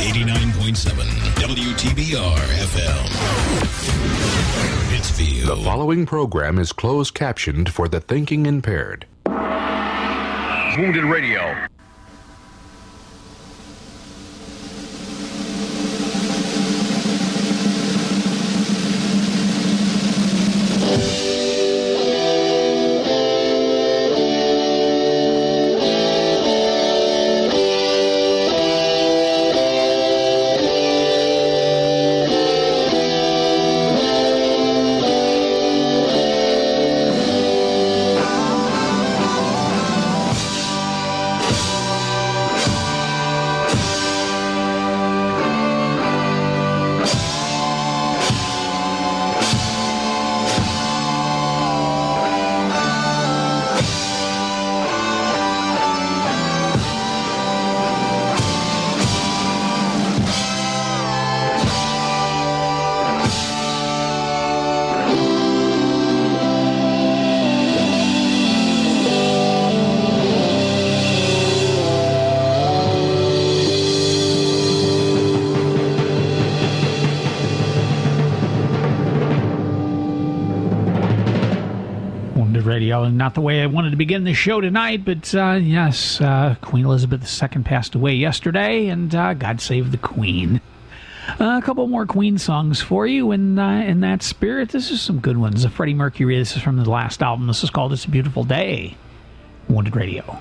89.7 WTBR FM. Pittsfield. The following program is closed captioned for the thinking impaired. Wounded Radio. Not the way I wanted to begin the show tonight, but uh, yes, uh, Queen Elizabeth II passed away yesterday, and uh, God save the Queen. Uh, a couple more Queen songs for you in uh, in that spirit. This is some good ones. Freddie Mercury. This is from the last album. This is called "It's a Beautiful Day." Wounded Radio.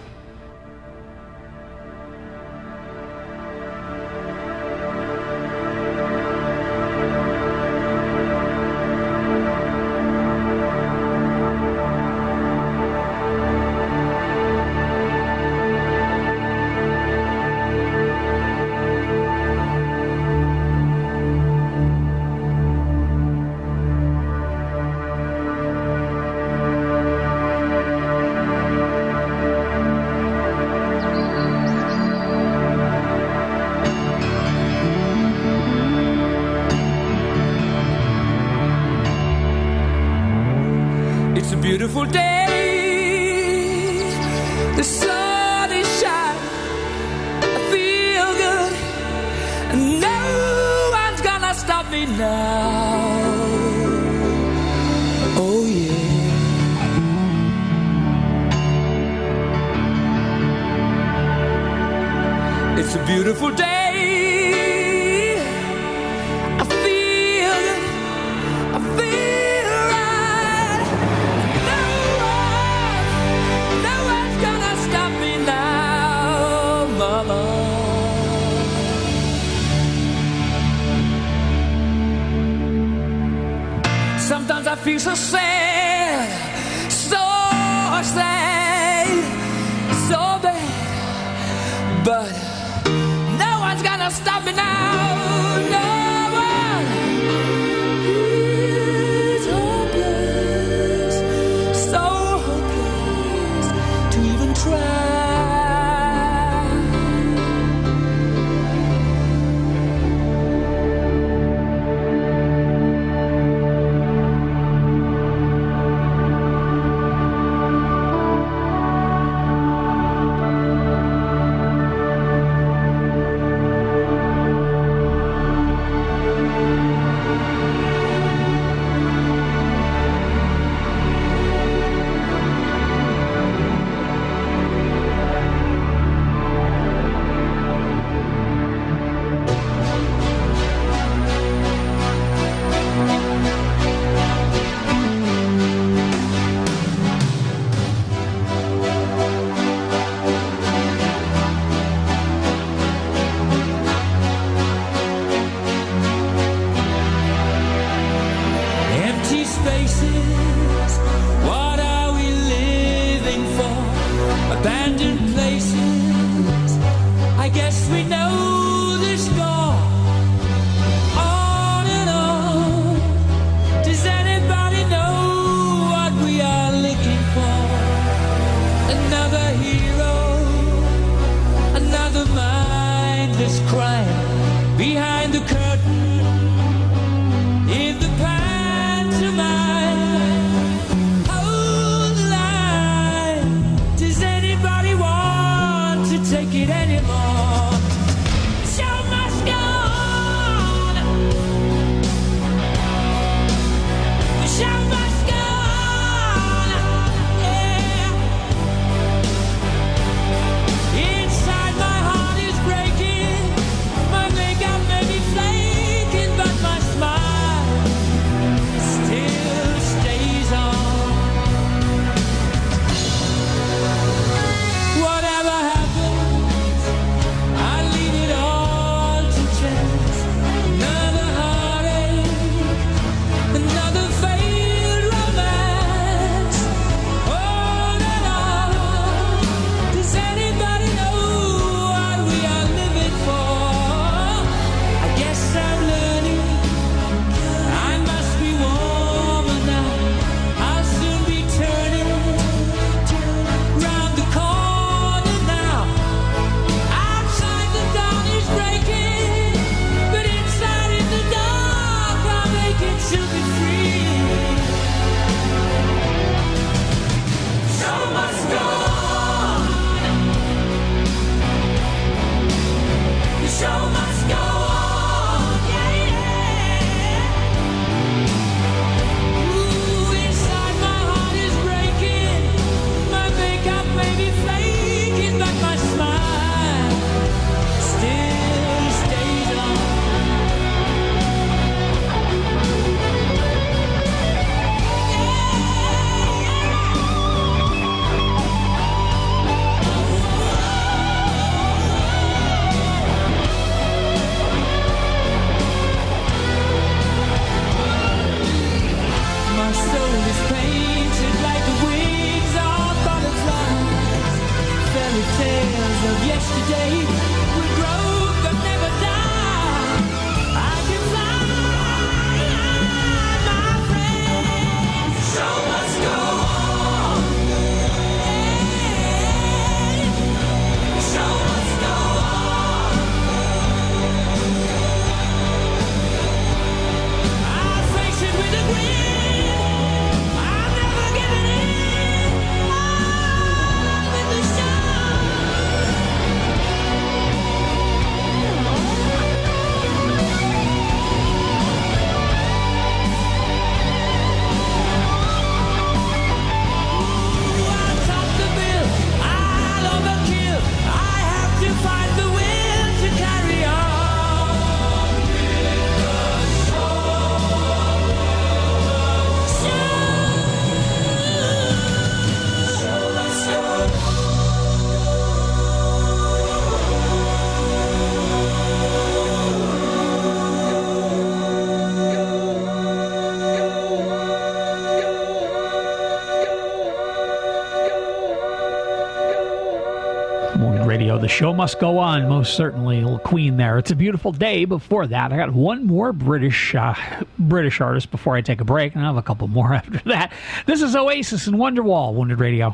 Show must go on, most certainly. Little Queen there. It's a beautiful day. Before that, I got one more British uh, British artist before I take a break, and I have a couple more after that. This is Oasis and Wonderwall, Wounded Radio.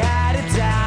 had. about you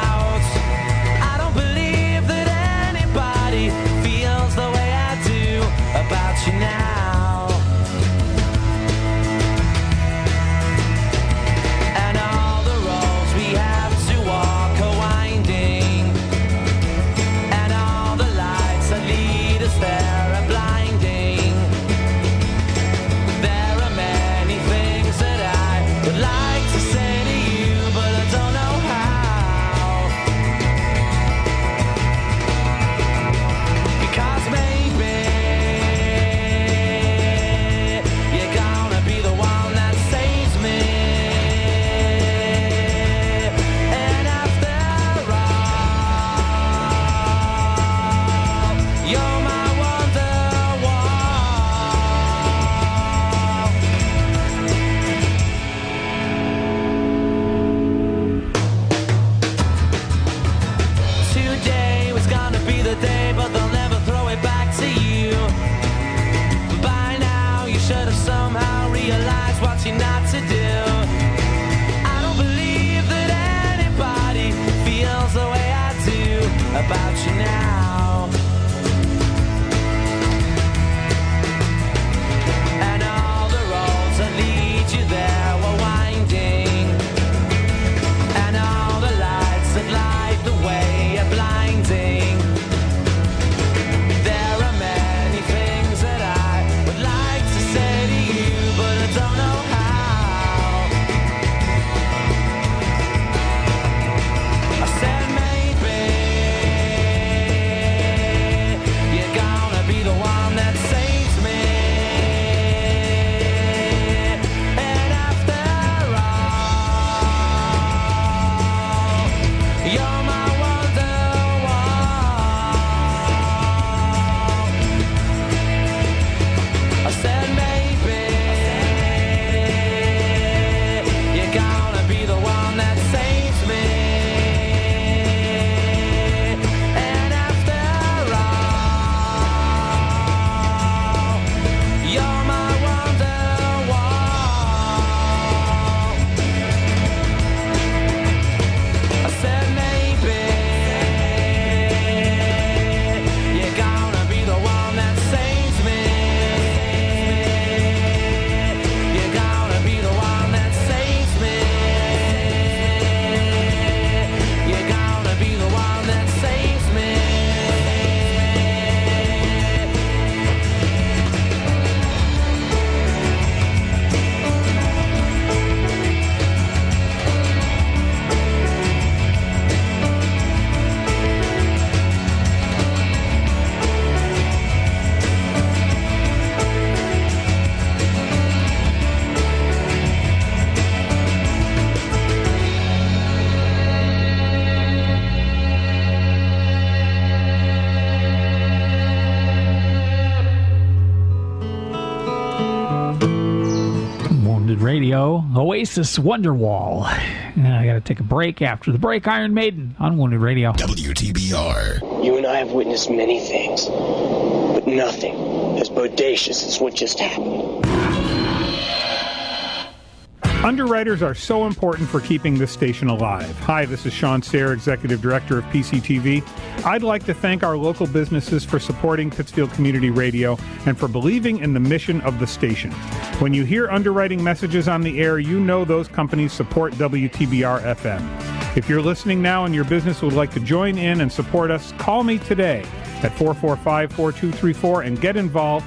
Oasis Wonderwall. I got to take a break after the break. Iron Maiden on Wounded Radio. WTBR. You and I have witnessed many things, but nothing as bodacious as what just happened. Underwriters are so important for keeping this station alive. Hi, this is Shawn Serre, Executive Director of PCTV. I'd like to thank our local businesses for supporting Pittsfield Community Radio and for believing in the mission of the station. When you hear underwriting messages on the air, you know those companies support WTBR FM. If you're listening now and your business would like to join in and support us, call me today at 445 4234 and get involved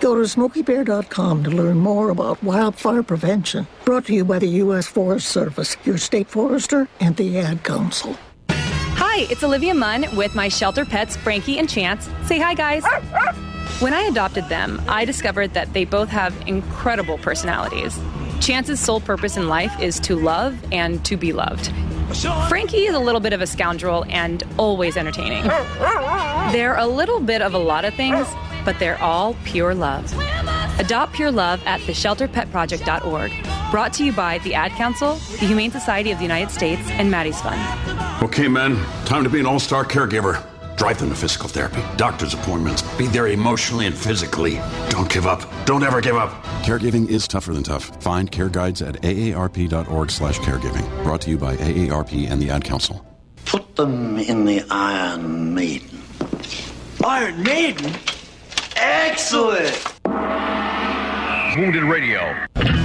Go to smokeybear.com to learn more about wildfire prevention. Brought to you by the U.S. Forest Service, your state forester, and the Ad Council. Hi, it's Olivia Munn with my shelter pets, Frankie and Chance. Say hi, guys. When I adopted them, I discovered that they both have incredible personalities. Chance's sole purpose in life is to love and to be loved. Frankie is a little bit of a scoundrel and always entertaining. They're a little bit of a lot of things, but they're all pure love. Adopt Pure Love at theshelterpetproject.org. Brought to you by the Ad Council, the Humane Society of the United States, and Maddie's Fund. Okay, men, time to be an all star caregiver. Drive them to physical therapy, doctor's appointments, be there emotionally and physically. Don't give up. Don't ever give up. Caregiving is tougher than tough. Find care guides at aarp.org slash caregiving. Brought to you by AARP and the Ad Council. Put them in the Iron Maiden. Iron Maiden? Excellent! Wounded Radio.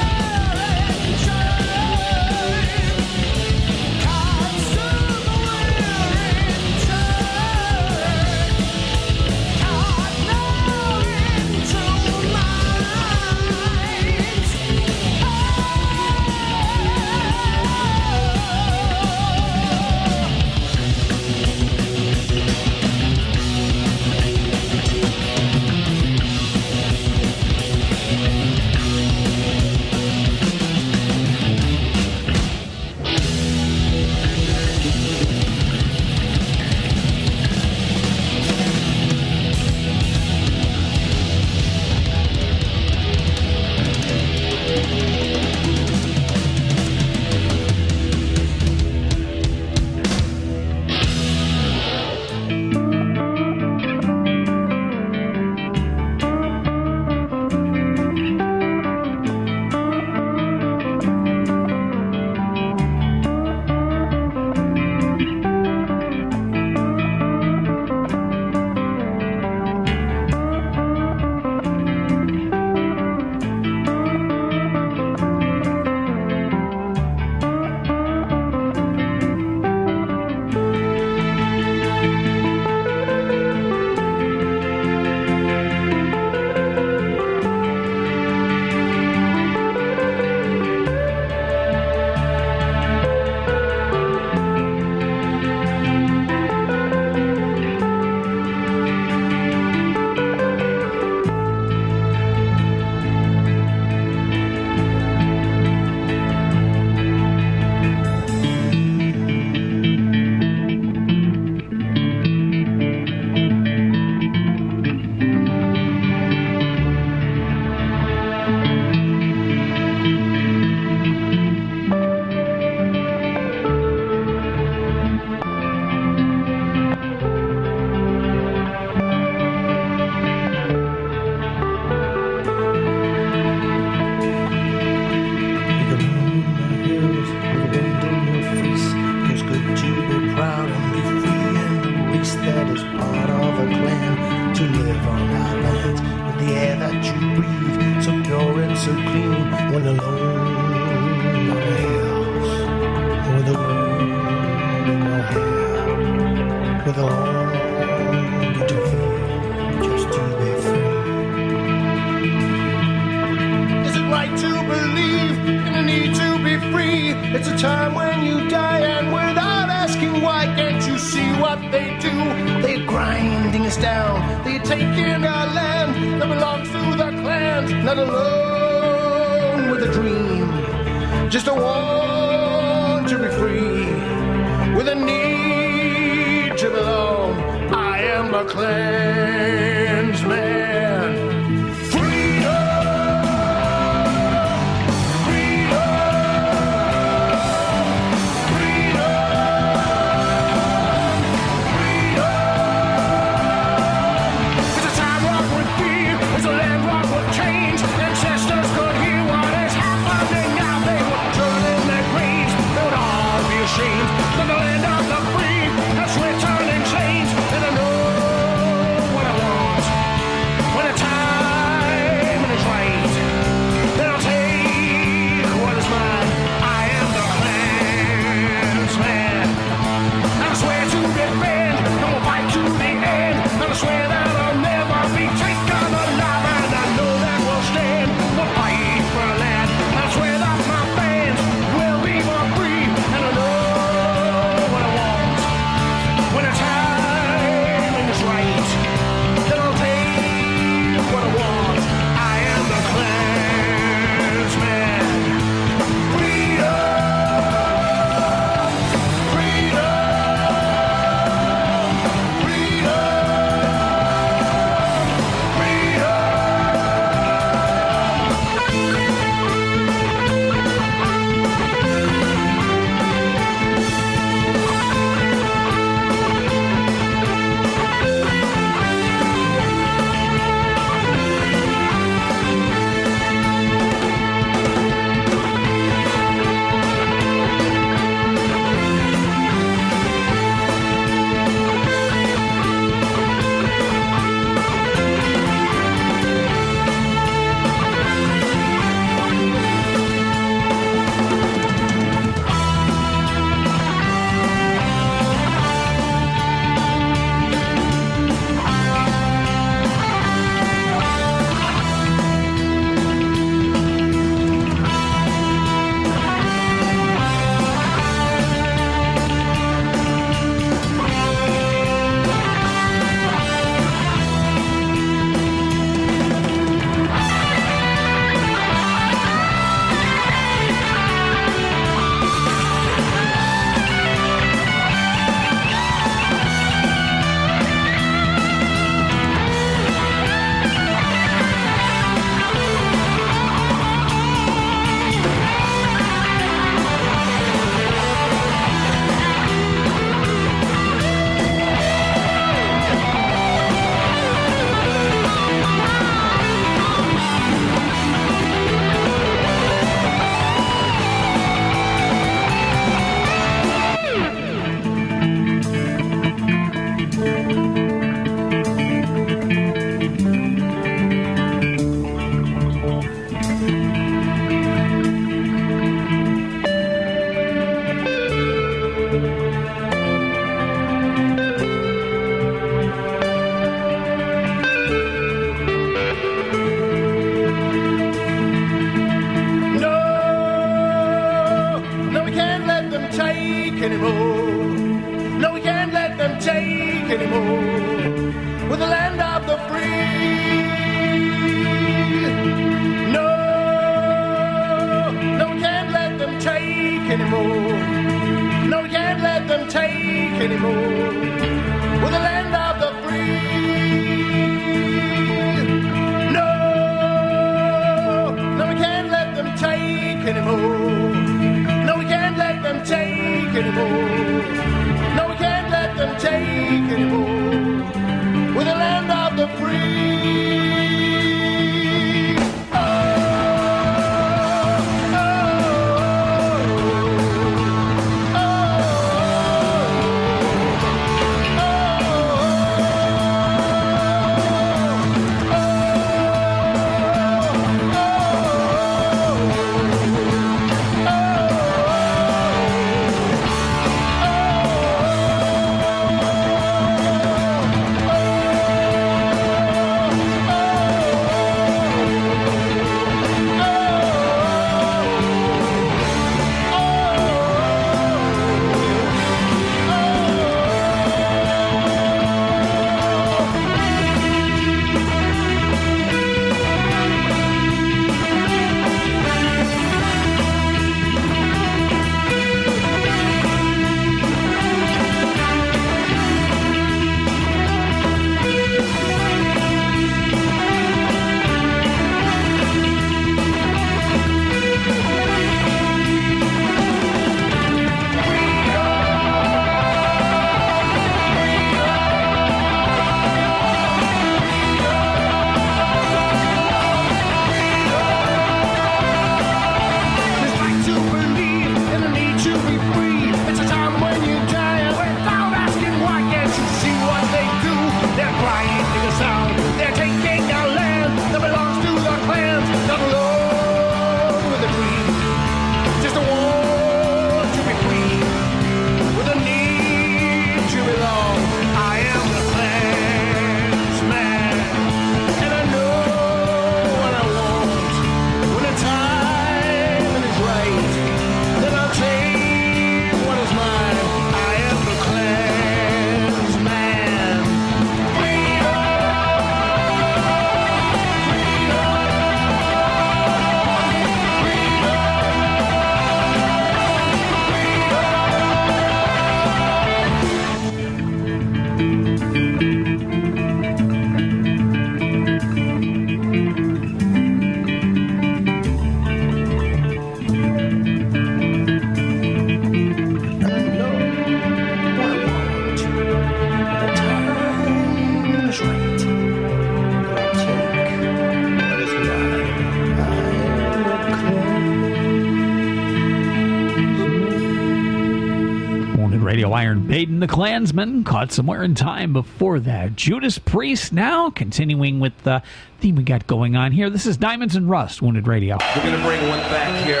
Clansman, caught somewhere in time before that. Judas Priest now, continuing with the theme we got going on here. This is Diamonds and Rust, Wounded Radio. We're going to bring one back here.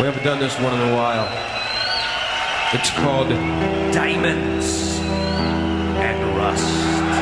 We haven't done this one in a while. It's called Diamonds and Rust.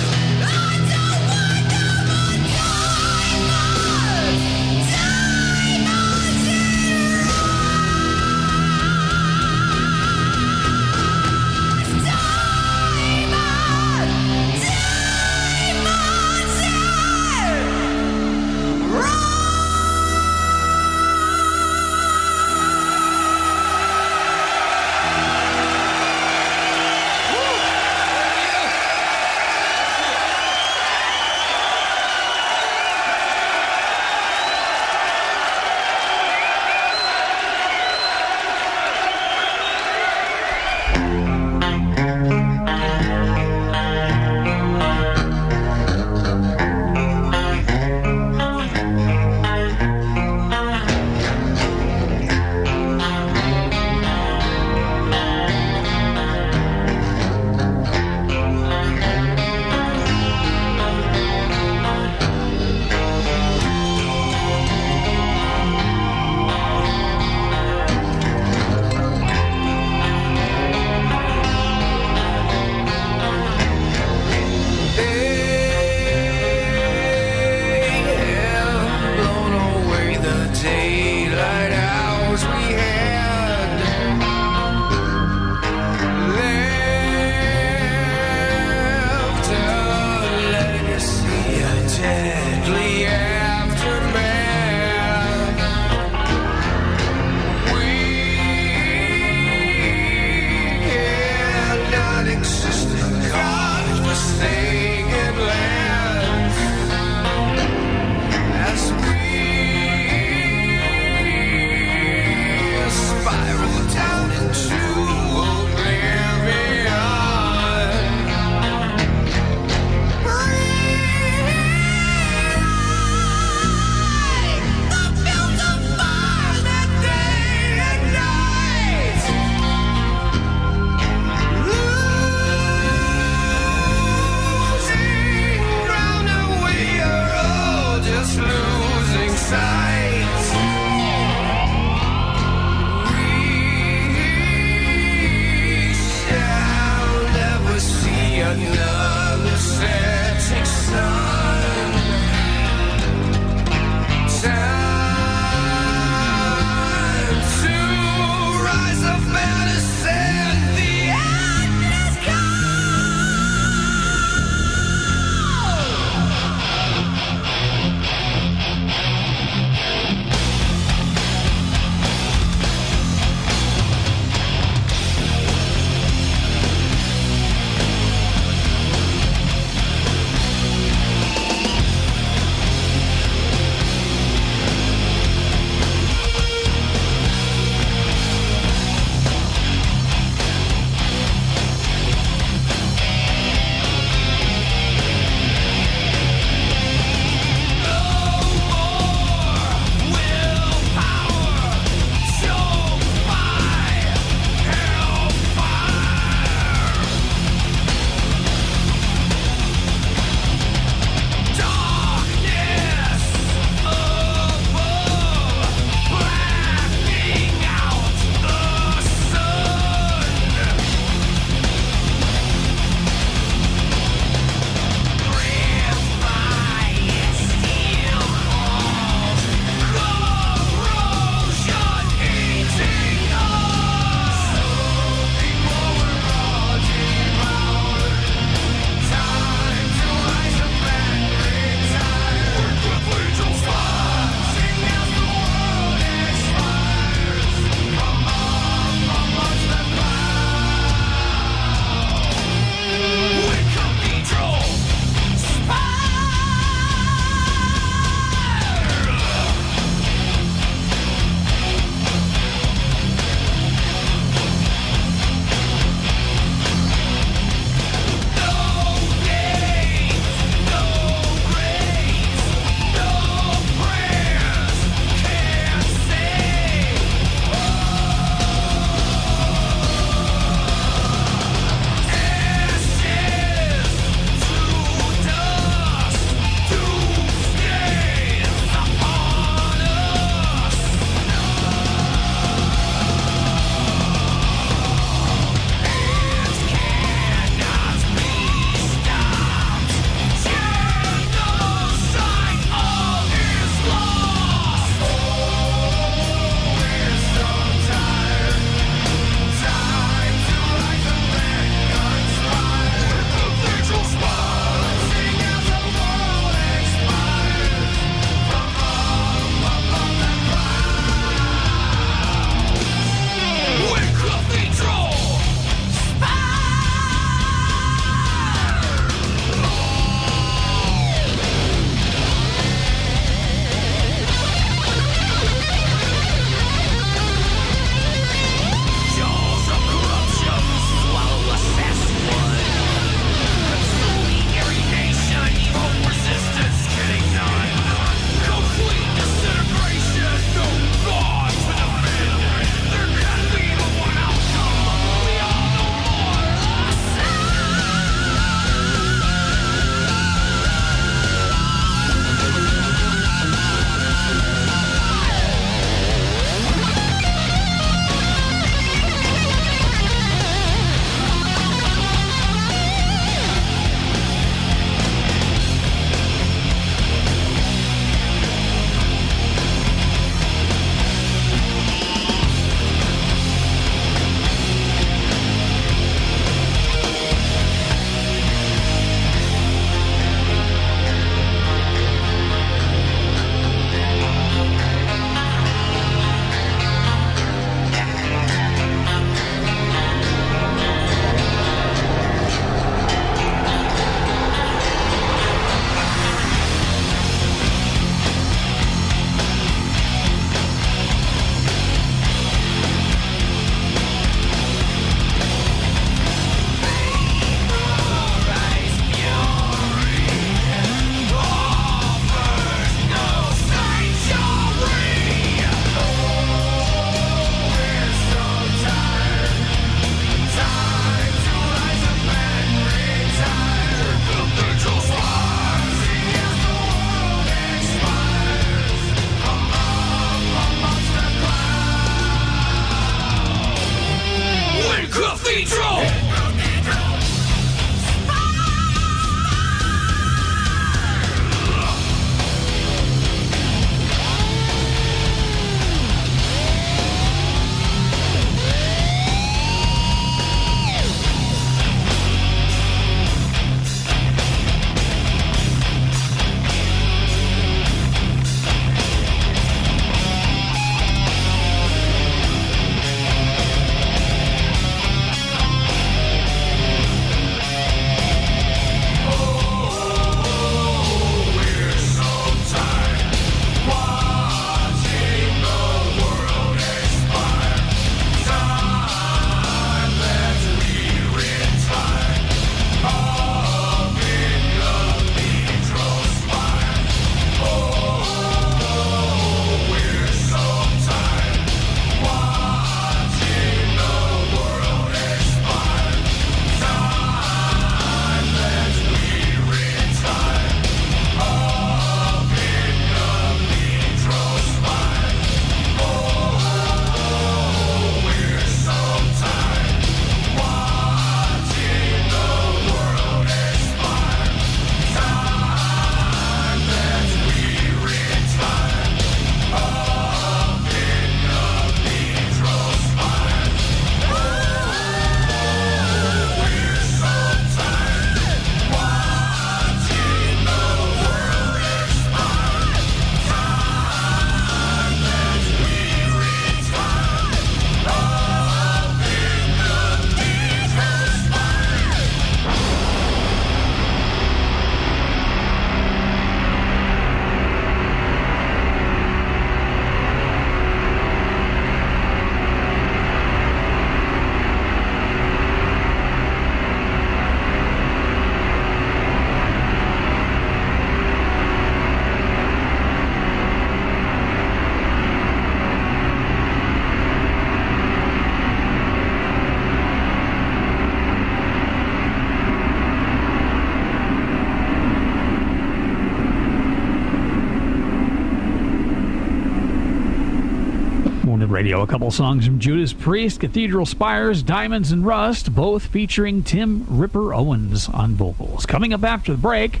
Radio. A couple songs from Judas Priest, Cathedral Spires, Diamonds and Rust, both featuring Tim Ripper Owens on vocals. Coming up after the break,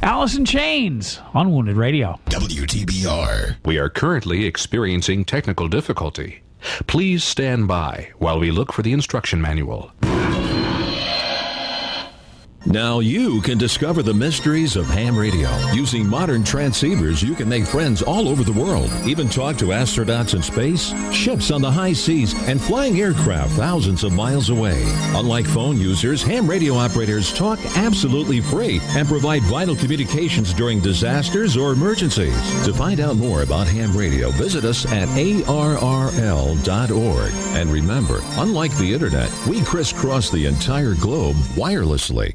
Alice in Chains on Wounded Radio. WTBR. We are currently experiencing technical difficulty. Please stand by while we look for the instruction manual. Now you can discover the mysteries of ham radio. Using modern transceivers, you can make friends all over the world, even talk to astronauts in space, ships on the high seas, and flying aircraft thousands of miles away. Unlike phone users, ham radio operators talk absolutely free and provide vital communications during disasters or emergencies. To find out more about ham radio, visit us at arrl.org. And remember, unlike the internet, we crisscross the entire globe wirelessly.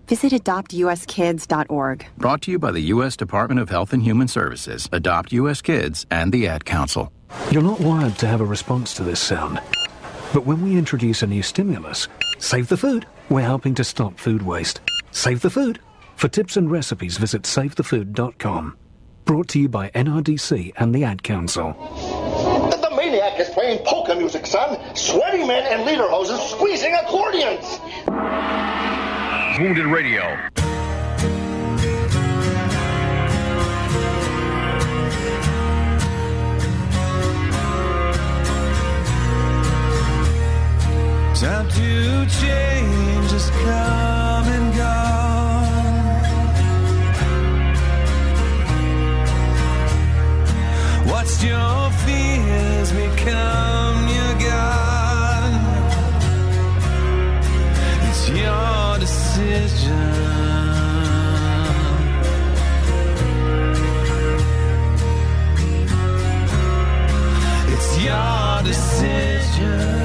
visit adoptuskids.org. Brought to you by the U.S. Department of Health and Human Services, Adopt U.S. Kids, and the Ad Council. You're not wired to have a response to this sound. But when we introduce a new stimulus, save the food, we're helping to stop food waste. Save the food. For tips and recipes, visit savethefood.com. Brought to you by NRDC and the Ad Council. The maniac is playing polka music, son. Sweaty men and lederhoses squeezing accordions. Wounded Radio. Time to change has come and gone. Watched your decision. It's your decision.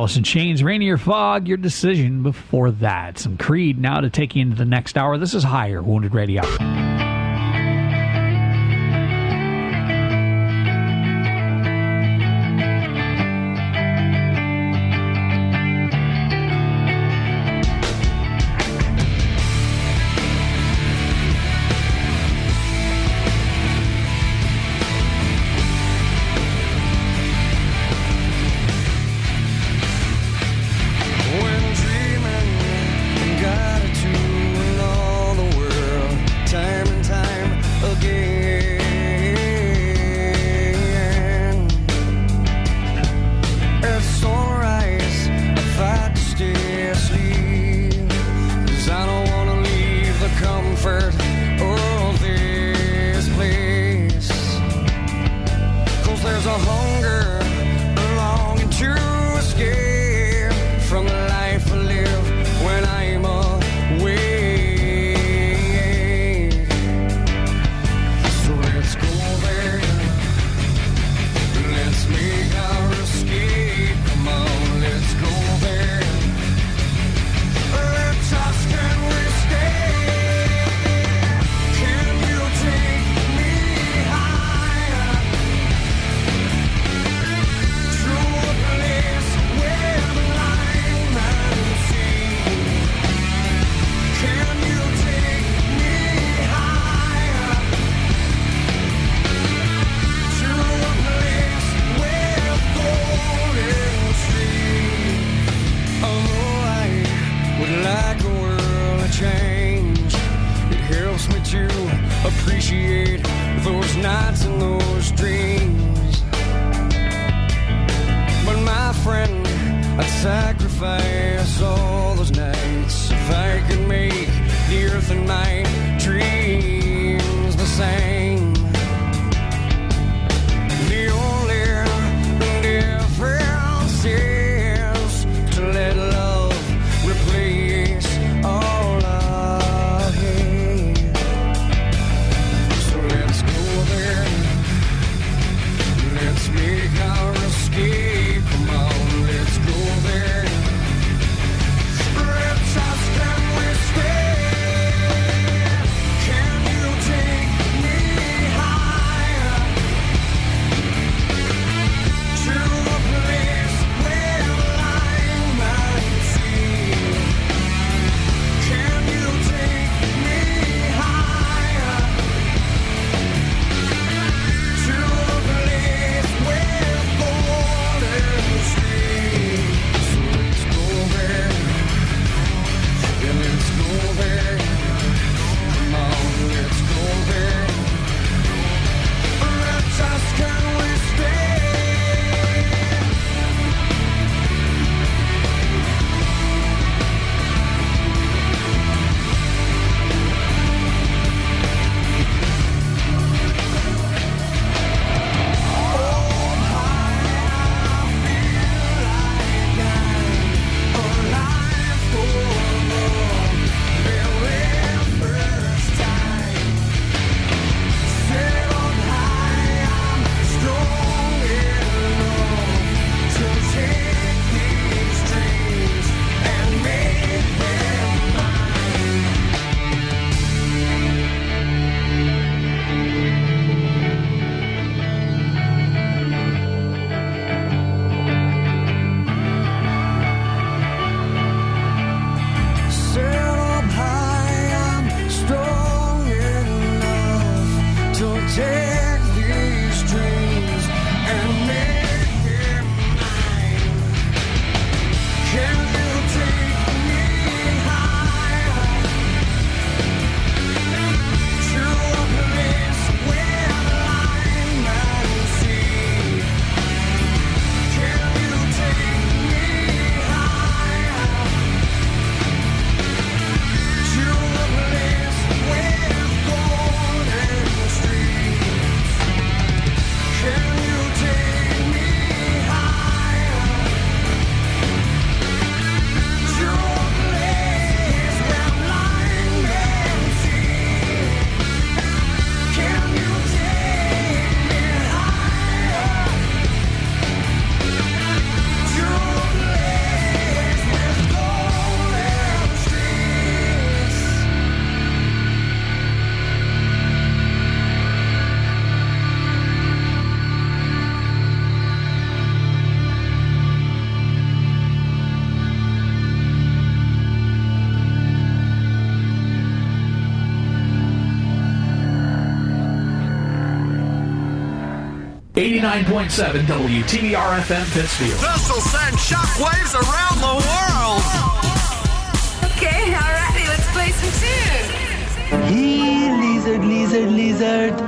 Alice in Chains, Rainier Fog, Your Decision before that. Some Creed now to take you into the next hour. This is Higher Wounded Radio. 89.7 WTBR FM Pittsfield. This'll send shockwaves around the world. Okay, alrighty, let's play some tunes. He lizard, lizard, lizard.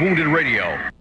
Wounded Radio.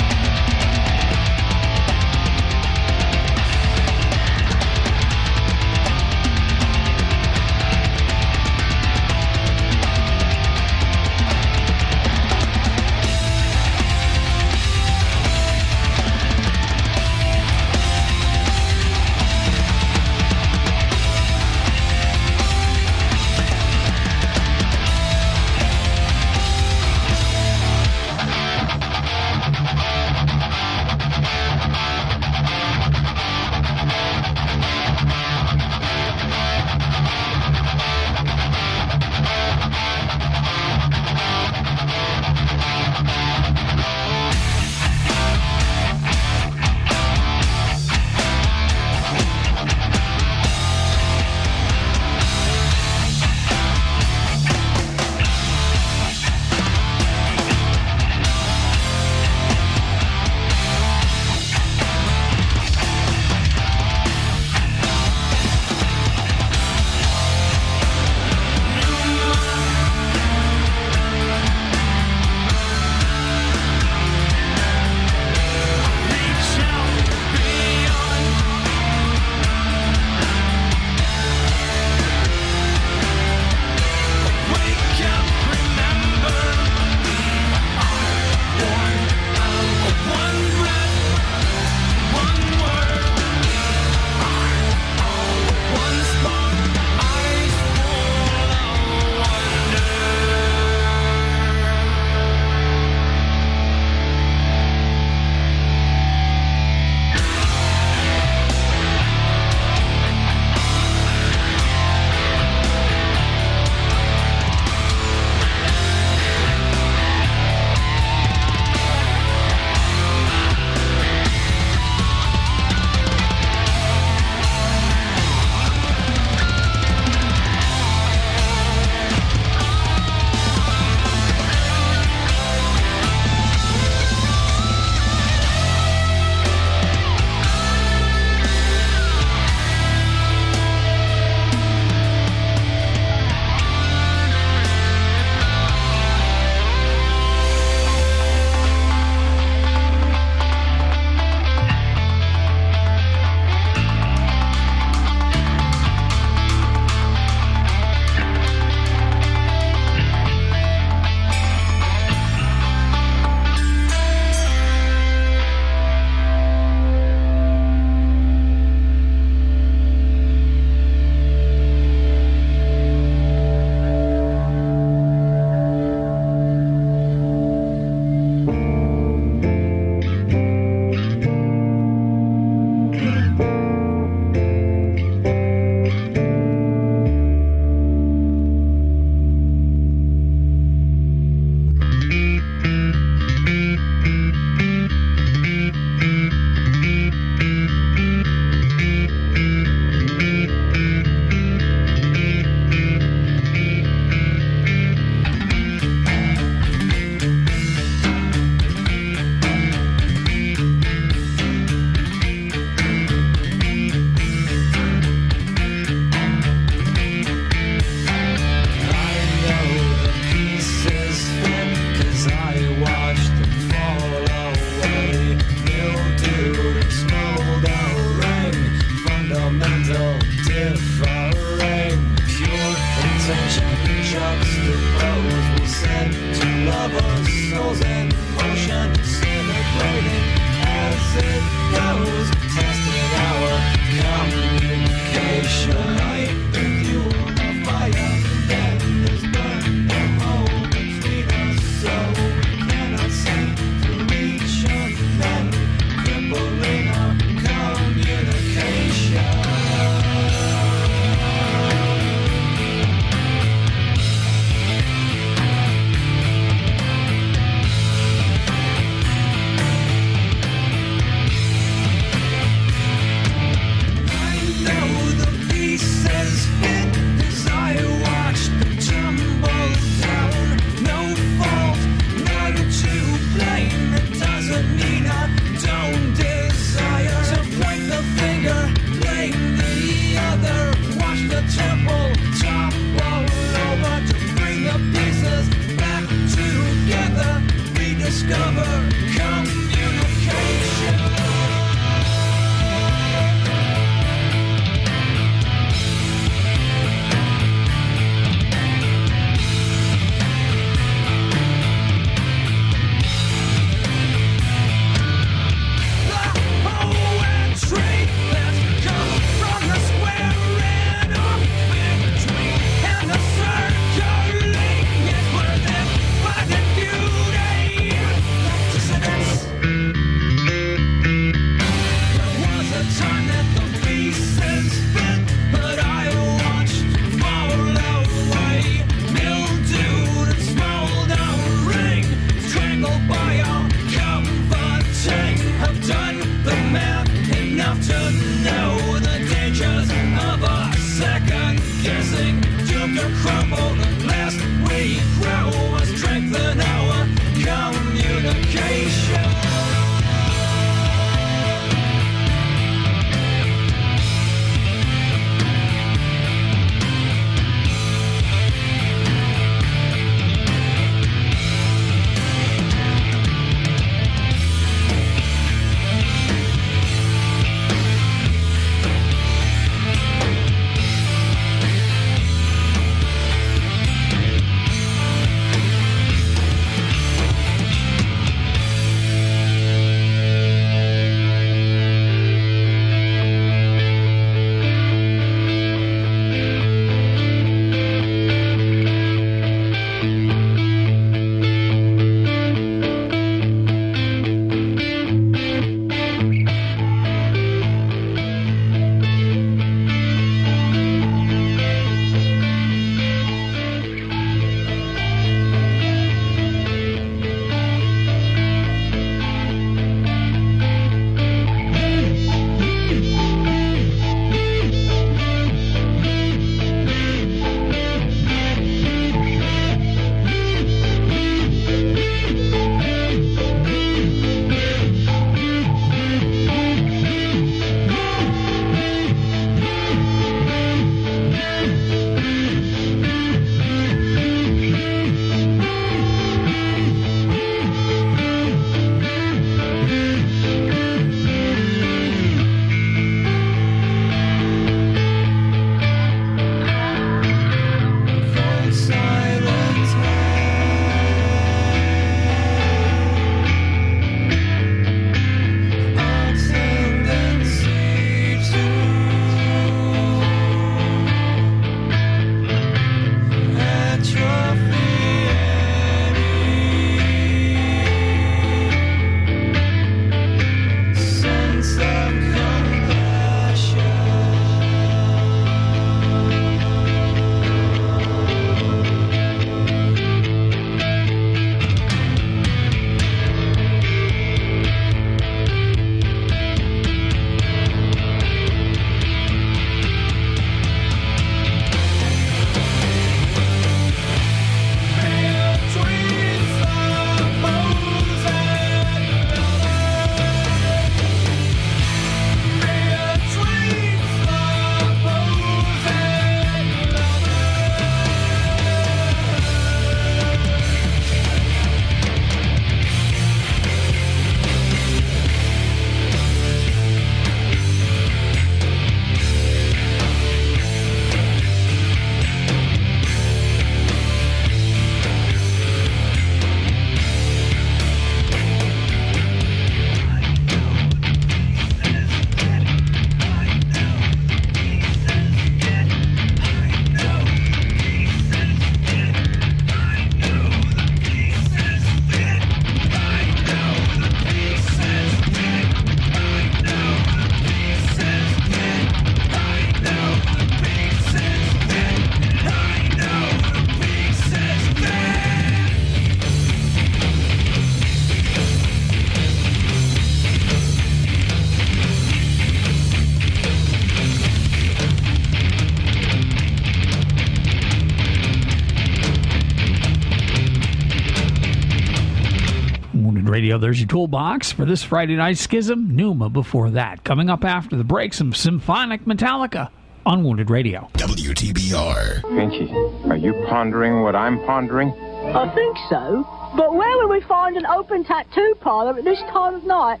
Radio. There's your toolbox for this Friday night schism. Numa before that. Coming up after the break, some symphonic Metallica on Wounded Radio. WTBR. Finchy, are you pondering what I'm pondering? I think so. But where will we find an open tattoo parlor at this time of night?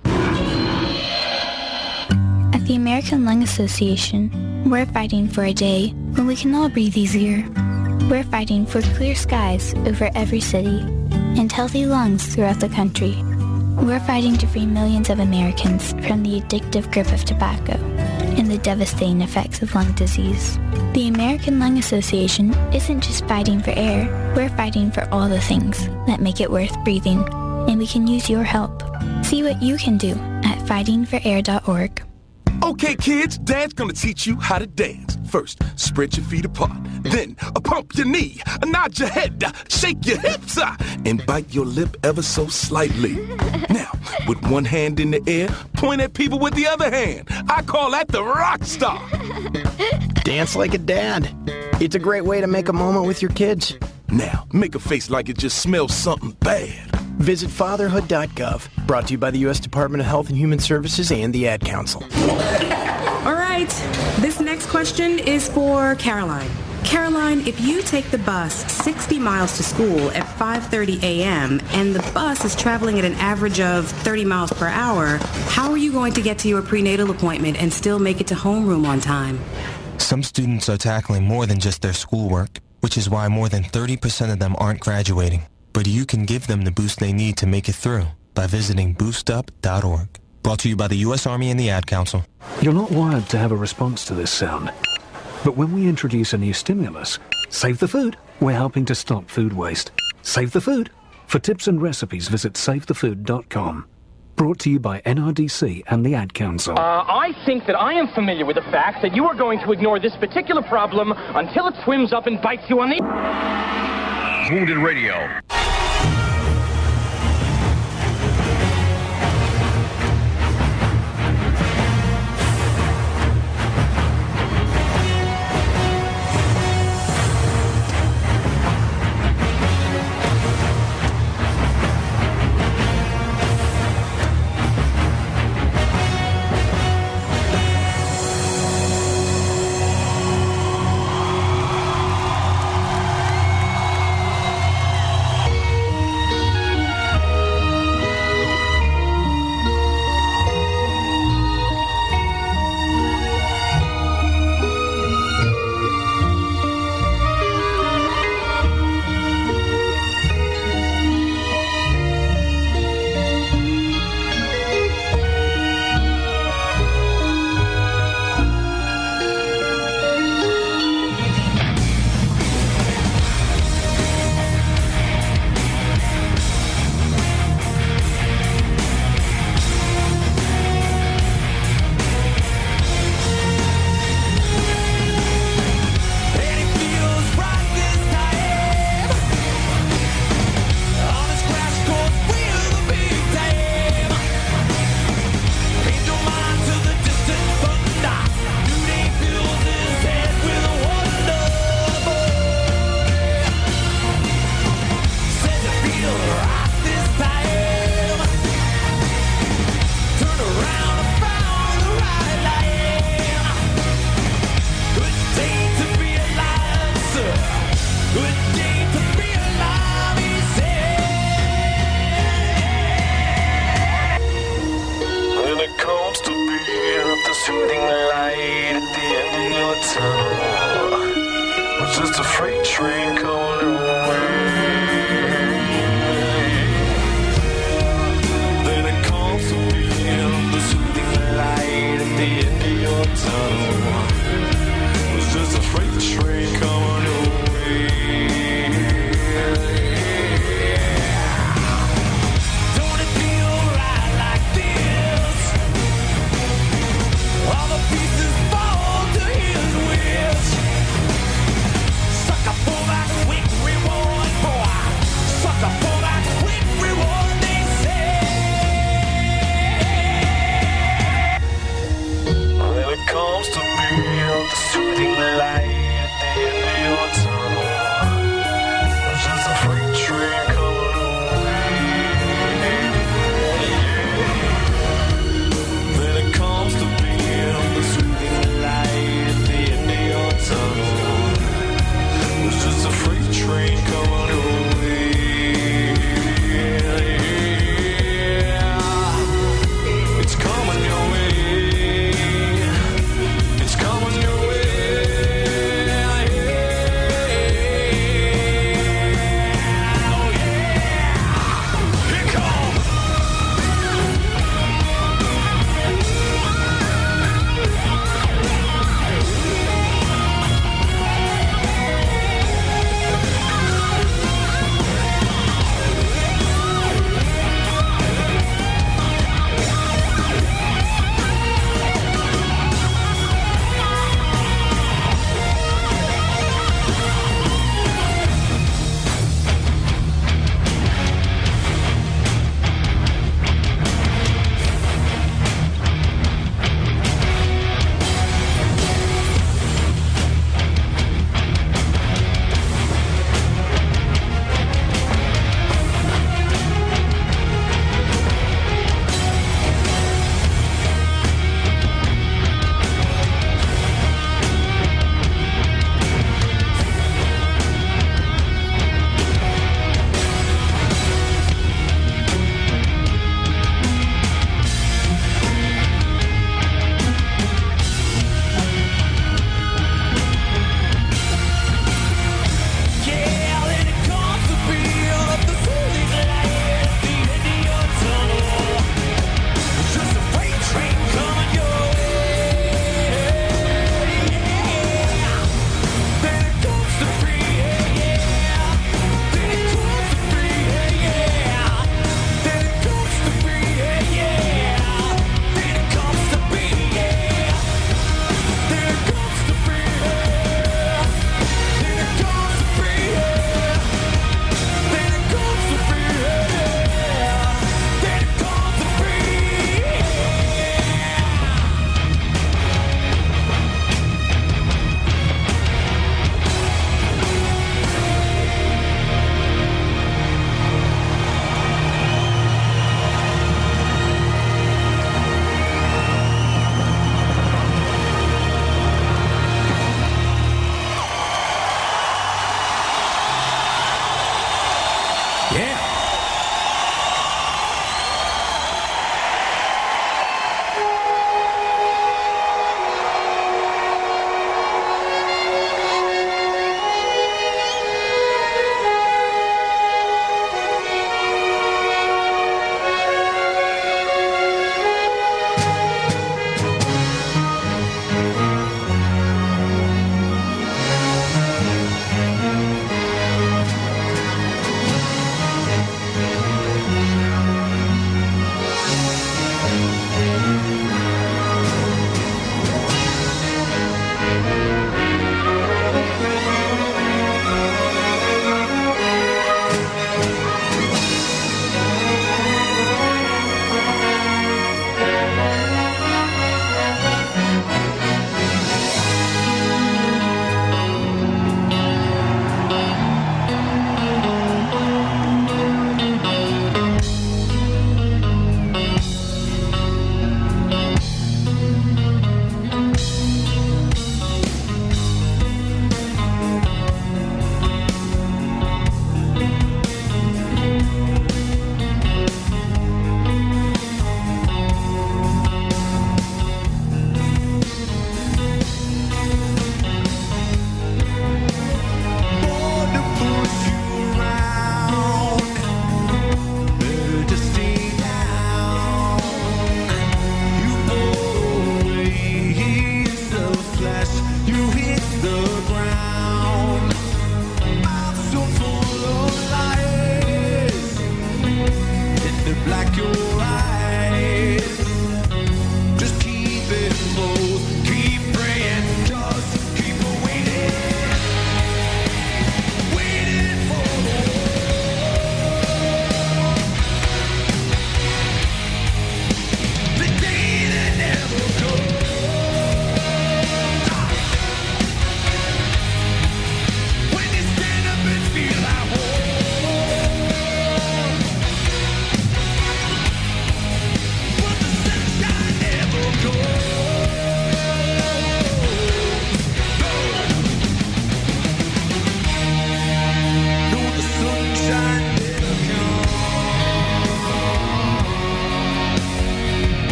At the American Lung Association, we're fighting for a day when we can all breathe easier. We're fighting for clear skies over every city and healthy lungs throughout the country. We're fighting to free millions of Americans from the addictive grip of tobacco and the devastating effects of lung disease. The American Lung Association isn't just fighting for air, we're fighting for all the things that make it worth breathing, and we can use your help. See what you can do at fightingforair.org. Okay, kids, Dad's gonna teach you how to dance. First, spread your feet apart. Then, uh, pump your knee, uh, nod your head, uh, shake your hips, uh, and bite your lip ever so slightly. Now, with one hand in the air, point at people with the other hand. I call that the rock star. Dance like a dad. It's a great way to make a moment with your kids. Now, make a face like it just smells something bad. Visit fatherhood.gov. Brought to you by the U.S. Department of Health and Human Services and the Ad Council. All right. This next question is for Caroline. Caroline, if you take the bus 60 miles to school at 5:30 a.m. and the bus is traveling at an average of 30 miles per hour, how are you going to get to your prenatal appointment and still make it to homeroom on time? Some students are tackling more than just their schoolwork, which is why more than 30% of them aren't graduating. But you can give them the boost they need to make it through by visiting boostup.org. Brought to you by the U.S. Army and the Ad Council. You're not wired to have a response to this sound. But when we introduce a new stimulus, save the food, we're helping to stop food waste. Save the food. For tips and recipes, visit savethefood.com. Brought to you by NRDC and the Ad Council. Uh, I think that I am familiar with the fact that you are going to ignore this particular problem until it swims up and bites you on the. Wounded Radio.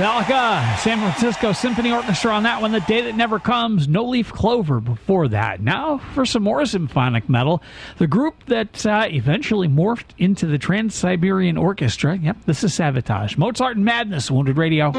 Metallica, San Francisco Symphony Orchestra on that one, The Day That Never Comes, No Leaf Clover before that. Now for some more symphonic metal. The group that uh, eventually morphed into the Trans Siberian Orchestra. Yep, this is Savatage. Mozart and Madness, Wounded Radio.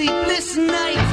sleepless night.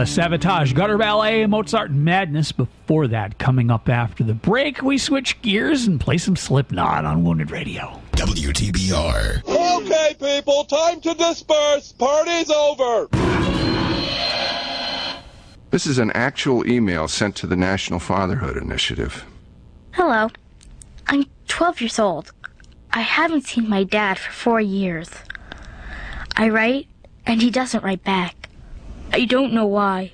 The Savatage, Gutter Ballet, Mozart Madness. Before that, coming up after the break, we switch gears and play some Slipknot on Wounded Radio. WTBR. Okay, people, time to disperse. Party's over. This is an actual email sent to the National Fatherhood Initiative. Hello. I'm 12 years old. I haven't seen my dad for four years. I write, and he doesn't write back. I don't know why.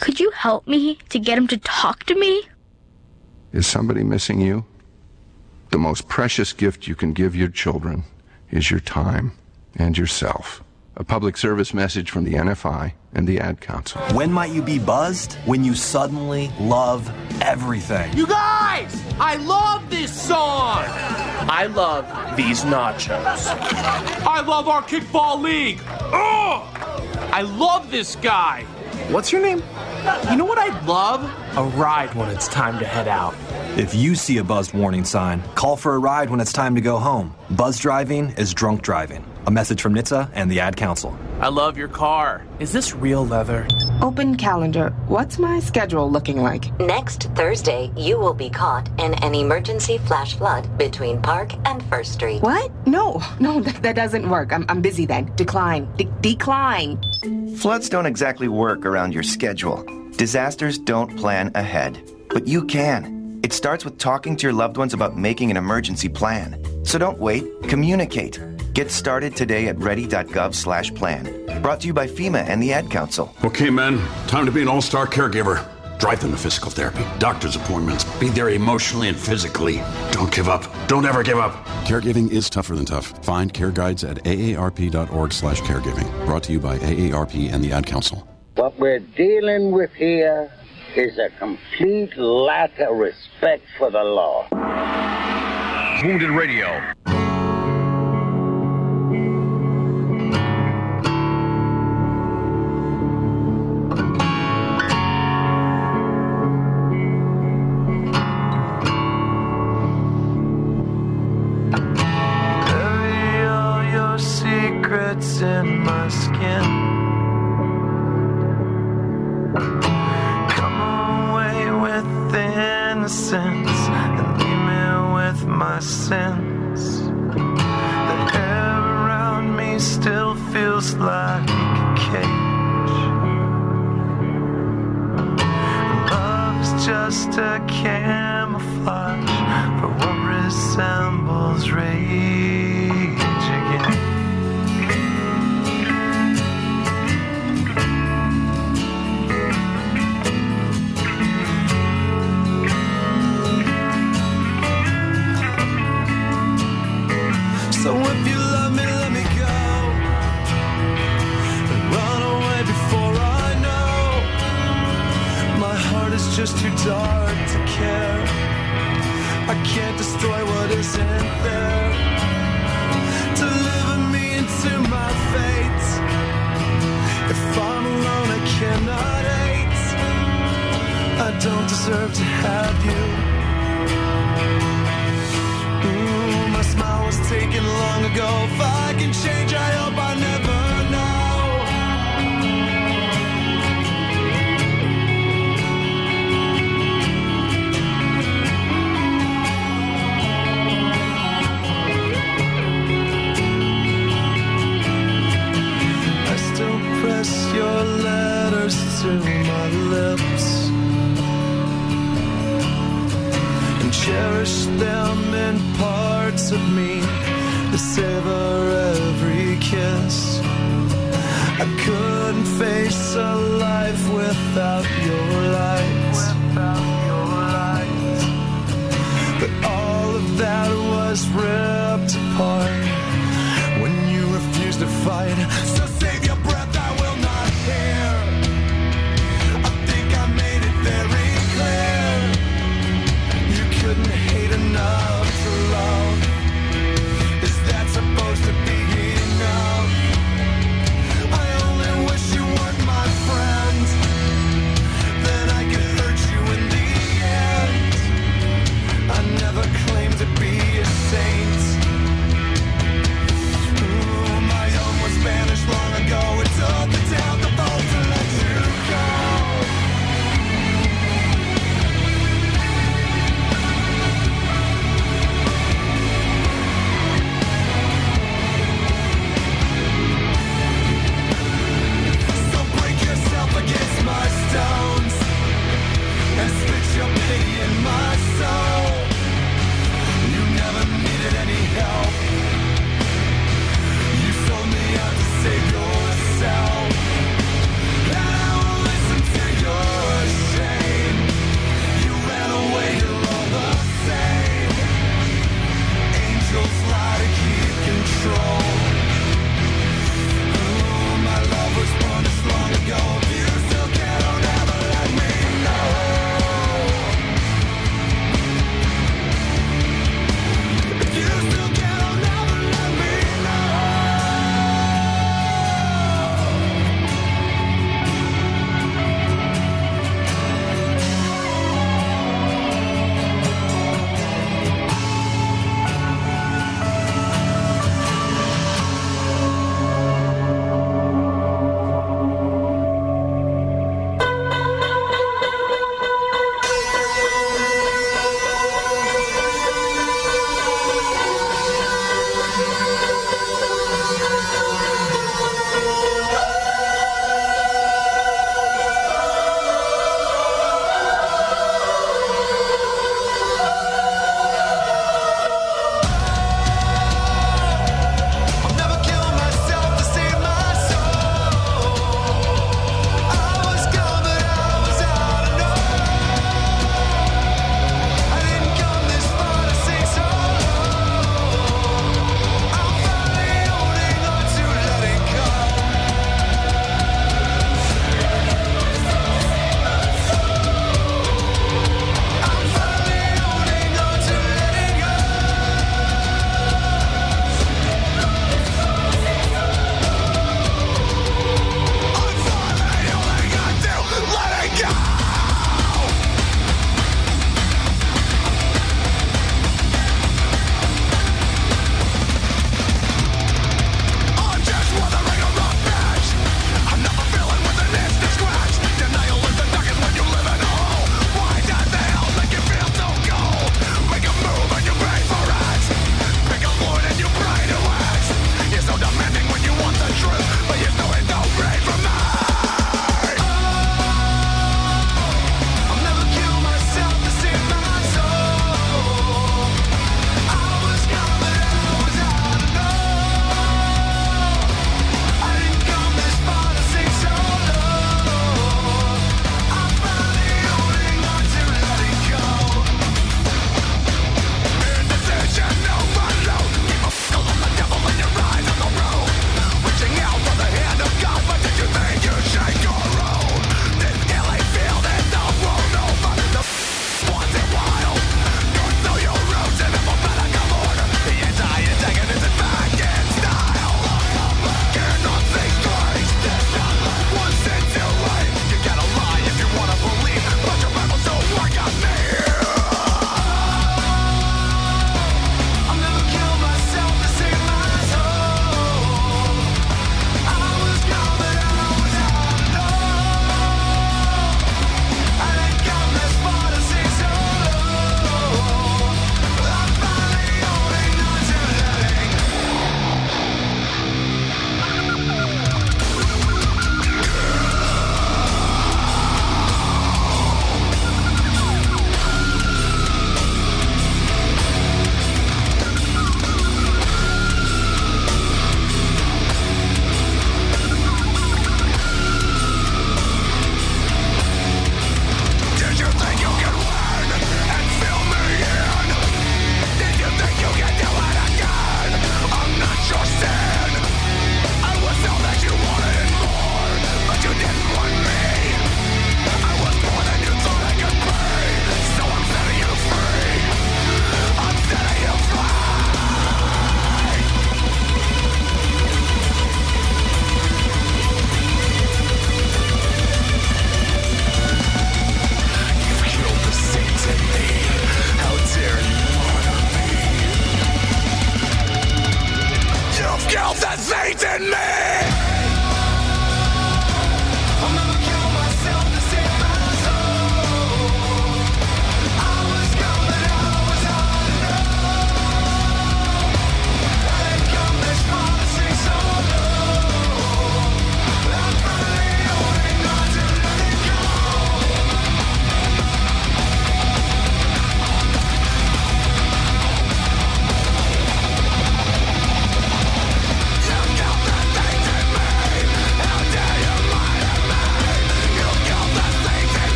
Could you help me to get him to talk to me? Is somebody missing you? The most precious gift you can give your children is your time and yourself. A public service message from the NFI and the Ad Council. When might you be buzzed? When you suddenly love everything. You guys, I love this song. I love these nachos. I love our kickball league. Ugh! I love this guy. What's your name? You know what I'd love? A ride when it's time to head out. If you see a buzzed warning sign, call for a ride when it's time to go home. Buzz driving is drunk driving. A message from NHTSA and the Ad Council. I love your car. Is this real leather? Open calendar. What's my schedule looking like? Next Thursday, you will be caught in an emergency flash flood between Park and First Street. What? No, no, that, that doesn't work. I'm, I'm busy then. Decline. De- decline. Floods don't exactly work around your schedule. Disasters don't plan ahead. But you can. It starts with talking to your loved ones about making an emergency plan. So don't wait, communicate. Get started today at ready.gov slash plan. Brought to you by FEMA and the Ad Council. Okay, men, time to be an all star caregiver. Drive them to physical therapy, doctor's appointments, be there emotionally and physically. Don't give up. Don't ever give up. Caregiving is tougher than tough. Find care guides at aarp.org slash caregiving. Brought to you by AARP and the Ad Council. What we're dealing with here is a complete lack of respect for the law. Wounded Radio. Don't deserve to have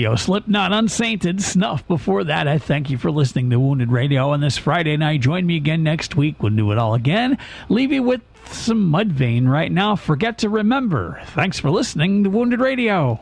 Radio. Slipknot Unsainted Snuff. Before that, I thank you for listening to Wounded Radio on this Friday night. Join me again next week. We'll do it all again. Leave you with some Mudvayne right now. Forget to remember. Thanks for listening to Wounded Radio.